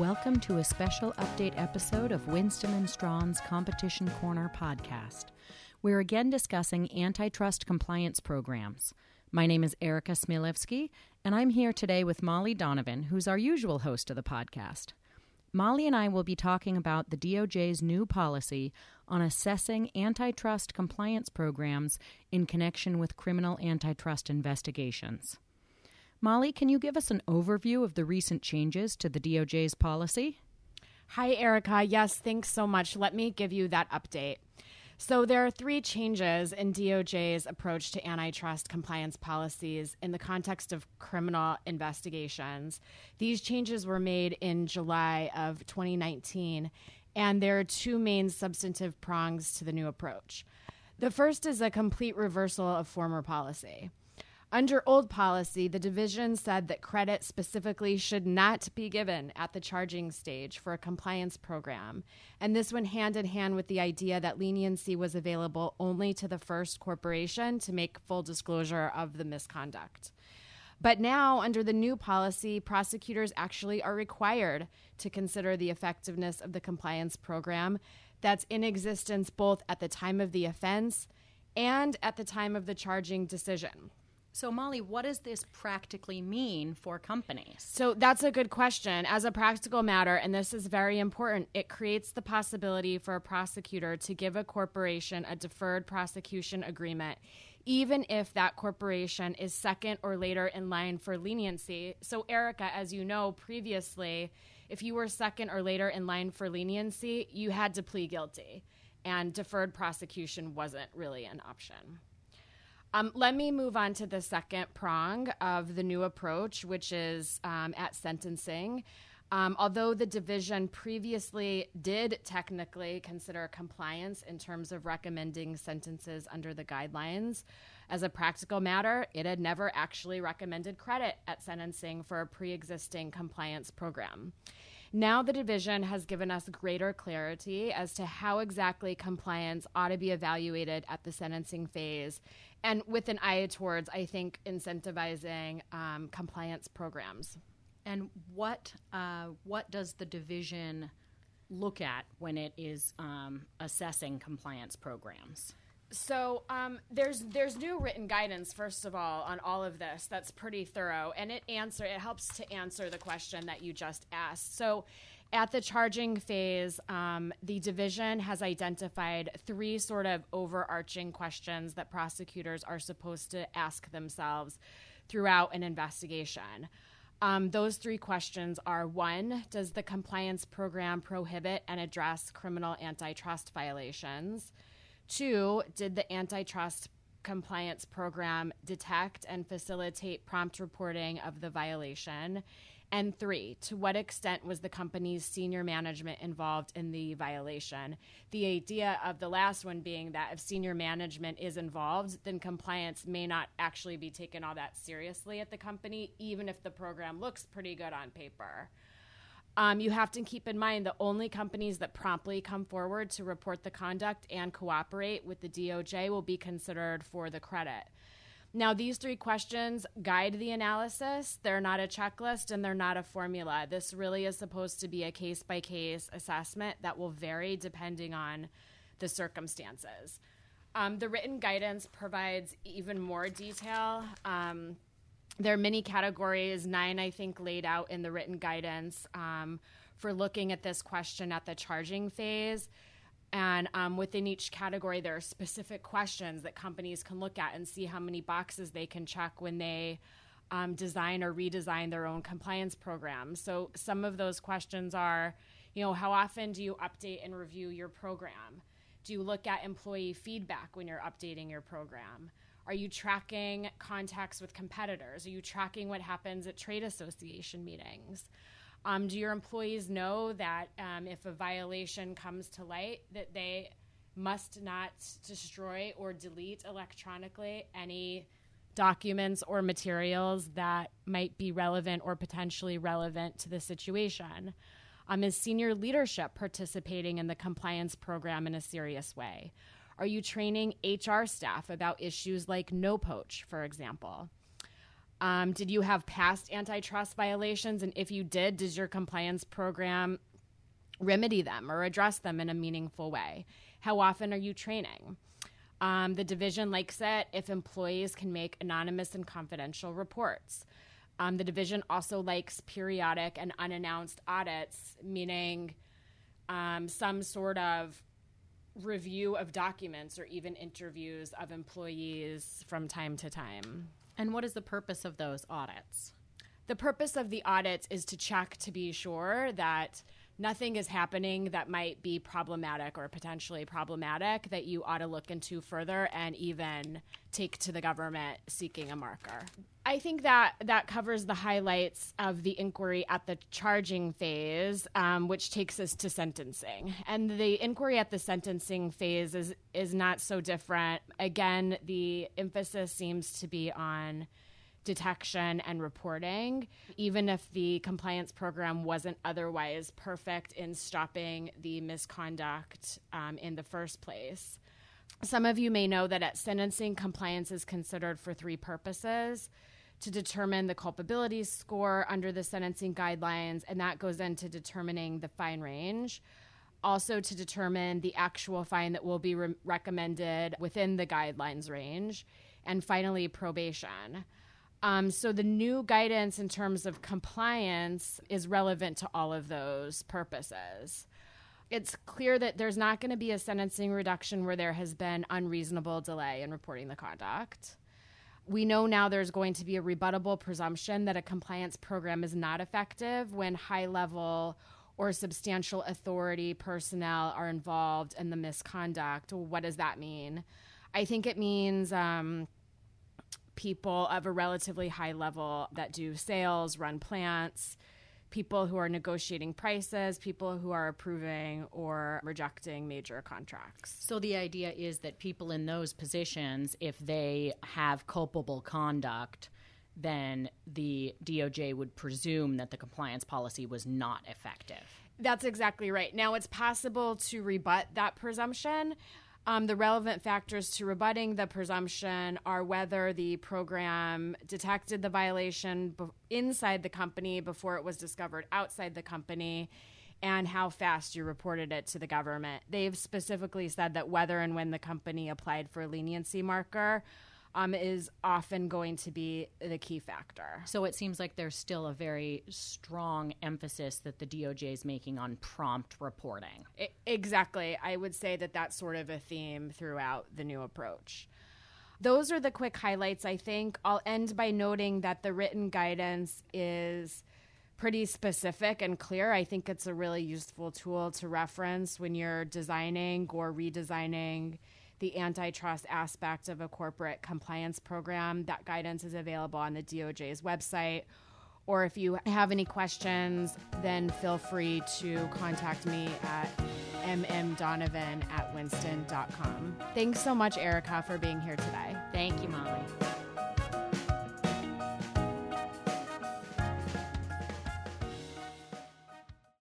Welcome to a special update episode of Winston and Strawn's Competition Corner podcast. We're again discussing antitrust compliance programs. My name is Erica Smilevski, and I'm here today with Molly Donovan, who's our usual host of the podcast. Molly and I will be talking about the DOJ's new policy on assessing antitrust compliance programs in connection with criminal antitrust investigations. Molly, can you give us an overview of the recent changes to the DOJ's policy? Hi, Erica. Yes, thanks so much. Let me give you that update. So, there are three changes in DOJ's approach to antitrust compliance policies in the context of criminal investigations. These changes were made in July of 2019, and there are two main substantive prongs to the new approach. The first is a complete reversal of former policy. Under old policy, the division said that credit specifically should not be given at the charging stage for a compliance program. And this went hand in hand with the idea that leniency was available only to the first corporation to make full disclosure of the misconduct. But now, under the new policy, prosecutors actually are required to consider the effectiveness of the compliance program that's in existence both at the time of the offense and at the time of the charging decision. So, Molly, what does this practically mean for companies? So, that's a good question. As a practical matter, and this is very important, it creates the possibility for a prosecutor to give a corporation a deferred prosecution agreement, even if that corporation is second or later in line for leniency. So, Erica, as you know previously, if you were second or later in line for leniency, you had to plead guilty, and deferred prosecution wasn't really an option. Um, let me move on to the second prong of the new approach, which is um, at sentencing. Um, although the division previously did technically consider compliance in terms of recommending sentences under the guidelines, as a practical matter, it had never actually recommended credit at sentencing for a pre existing compliance program. Now, the division has given us greater clarity as to how exactly compliance ought to be evaluated at the sentencing phase and with an eye towards, I think, incentivizing um, compliance programs. And what uh, what does the division look at when it is um, assessing compliance programs? So um, there's there's new written guidance first of all on all of this that's pretty thorough and it answer it helps to answer the question that you just asked. So at the charging phase, um, the division has identified three sort of overarching questions that prosecutors are supposed to ask themselves throughout an investigation. Um, those three questions are one, does the compliance program prohibit and address criminal antitrust violations? Two, did the antitrust compliance program detect and facilitate prompt reporting of the violation? And three, to what extent was the company's senior management involved in the violation? The idea of the last one being that if senior management is involved, then compliance may not actually be taken all that seriously at the company, even if the program looks pretty good on paper. Um, you have to keep in mind the only companies that promptly come forward to report the conduct and cooperate with the DOJ will be considered for the credit. Now, these three questions guide the analysis. They're not a checklist and they're not a formula. This really is supposed to be a case by case assessment that will vary depending on the circumstances. Um, the written guidance provides even more detail. Um, there are many categories, nine, I think, laid out in the written guidance um, for looking at this question at the charging phase. And um, within each category, there are specific questions that companies can look at and see how many boxes they can check when they um, design or redesign their own compliance program. So some of those questions are, you know, how often do you update and review your program? Do you look at employee feedback when you're updating your program? Are you tracking contacts with competitors? Are you tracking what happens at trade association meetings? Um, do your employees know that um, if a violation comes to light, that they must not destroy or delete electronically any documents or materials that might be relevant or potentially relevant to the situation? Um, is senior leadership participating in the compliance program in a serious way? Are you training HR staff about issues like no poach, for example? Um, did you have past antitrust violations? And if you did, does your compliance program remedy them or address them in a meaningful way? How often are you training? Um, the division likes it if employees can make anonymous and confidential reports. Um, the division also likes periodic and unannounced audits, meaning um, some sort of review of documents or even interviews of employees from time to time. And what is the purpose of those audits? The purpose of the audits is to check to be sure that nothing is happening that might be problematic or potentially problematic that you ought to look into further and even take to the government seeking a marker. I think that that covers the highlights of the inquiry at the charging phase, um, which takes us to sentencing. And the inquiry at the sentencing phase is is not so different. Again, the emphasis seems to be on detection and reporting, even if the compliance program wasn't otherwise perfect in stopping the misconduct um, in the first place. Some of you may know that at sentencing, compliance is considered for three purposes to determine the culpability score under the sentencing guidelines, and that goes into determining the fine range. Also, to determine the actual fine that will be re- recommended within the guidelines range. And finally, probation. Um, so the new guidance in terms of compliance is relevant to all of those purposes. It's clear that there's not going to be a sentencing reduction where there has been unreasonable delay in reporting the conduct. We know now there's going to be a rebuttable presumption that a compliance program is not effective when high level or substantial authority personnel are involved in the misconduct. What does that mean? I think it means um, people of a relatively high level that do sales, run plants, people who are negotiating prices, people who are approving or rejecting major contracts. So the idea is that people in those positions, if they have culpable conduct, then the DOJ would presume that the compliance policy was not effective. That's exactly right. Now, it's possible to rebut that presumption. Um, the relevant factors to rebutting the presumption are whether the program detected the violation inside the company before it was discovered outside the company and how fast you reported it to the government. They've specifically said that whether and when the company applied for a leniency marker um, is often going to be the key factor. So it seems like there's still a very strong emphasis that the DOJ is making on prompt reporting. I- exactly. I would say that that's sort of a theme throughout the new approach. Those are the quick highlights, I think. I'll end by noting that the written guidance is pretty specific and clear. I think it's a really useful tool to reference when you're designing or redesigning the antitrust aspect of a corporate compliance program. That guidance is available on the DOJ's website. Or if you have any questions, then feel free to contact me at mmdonovan at winston.com. Thanks so much, Erica, for being here today. Thank you, Molly.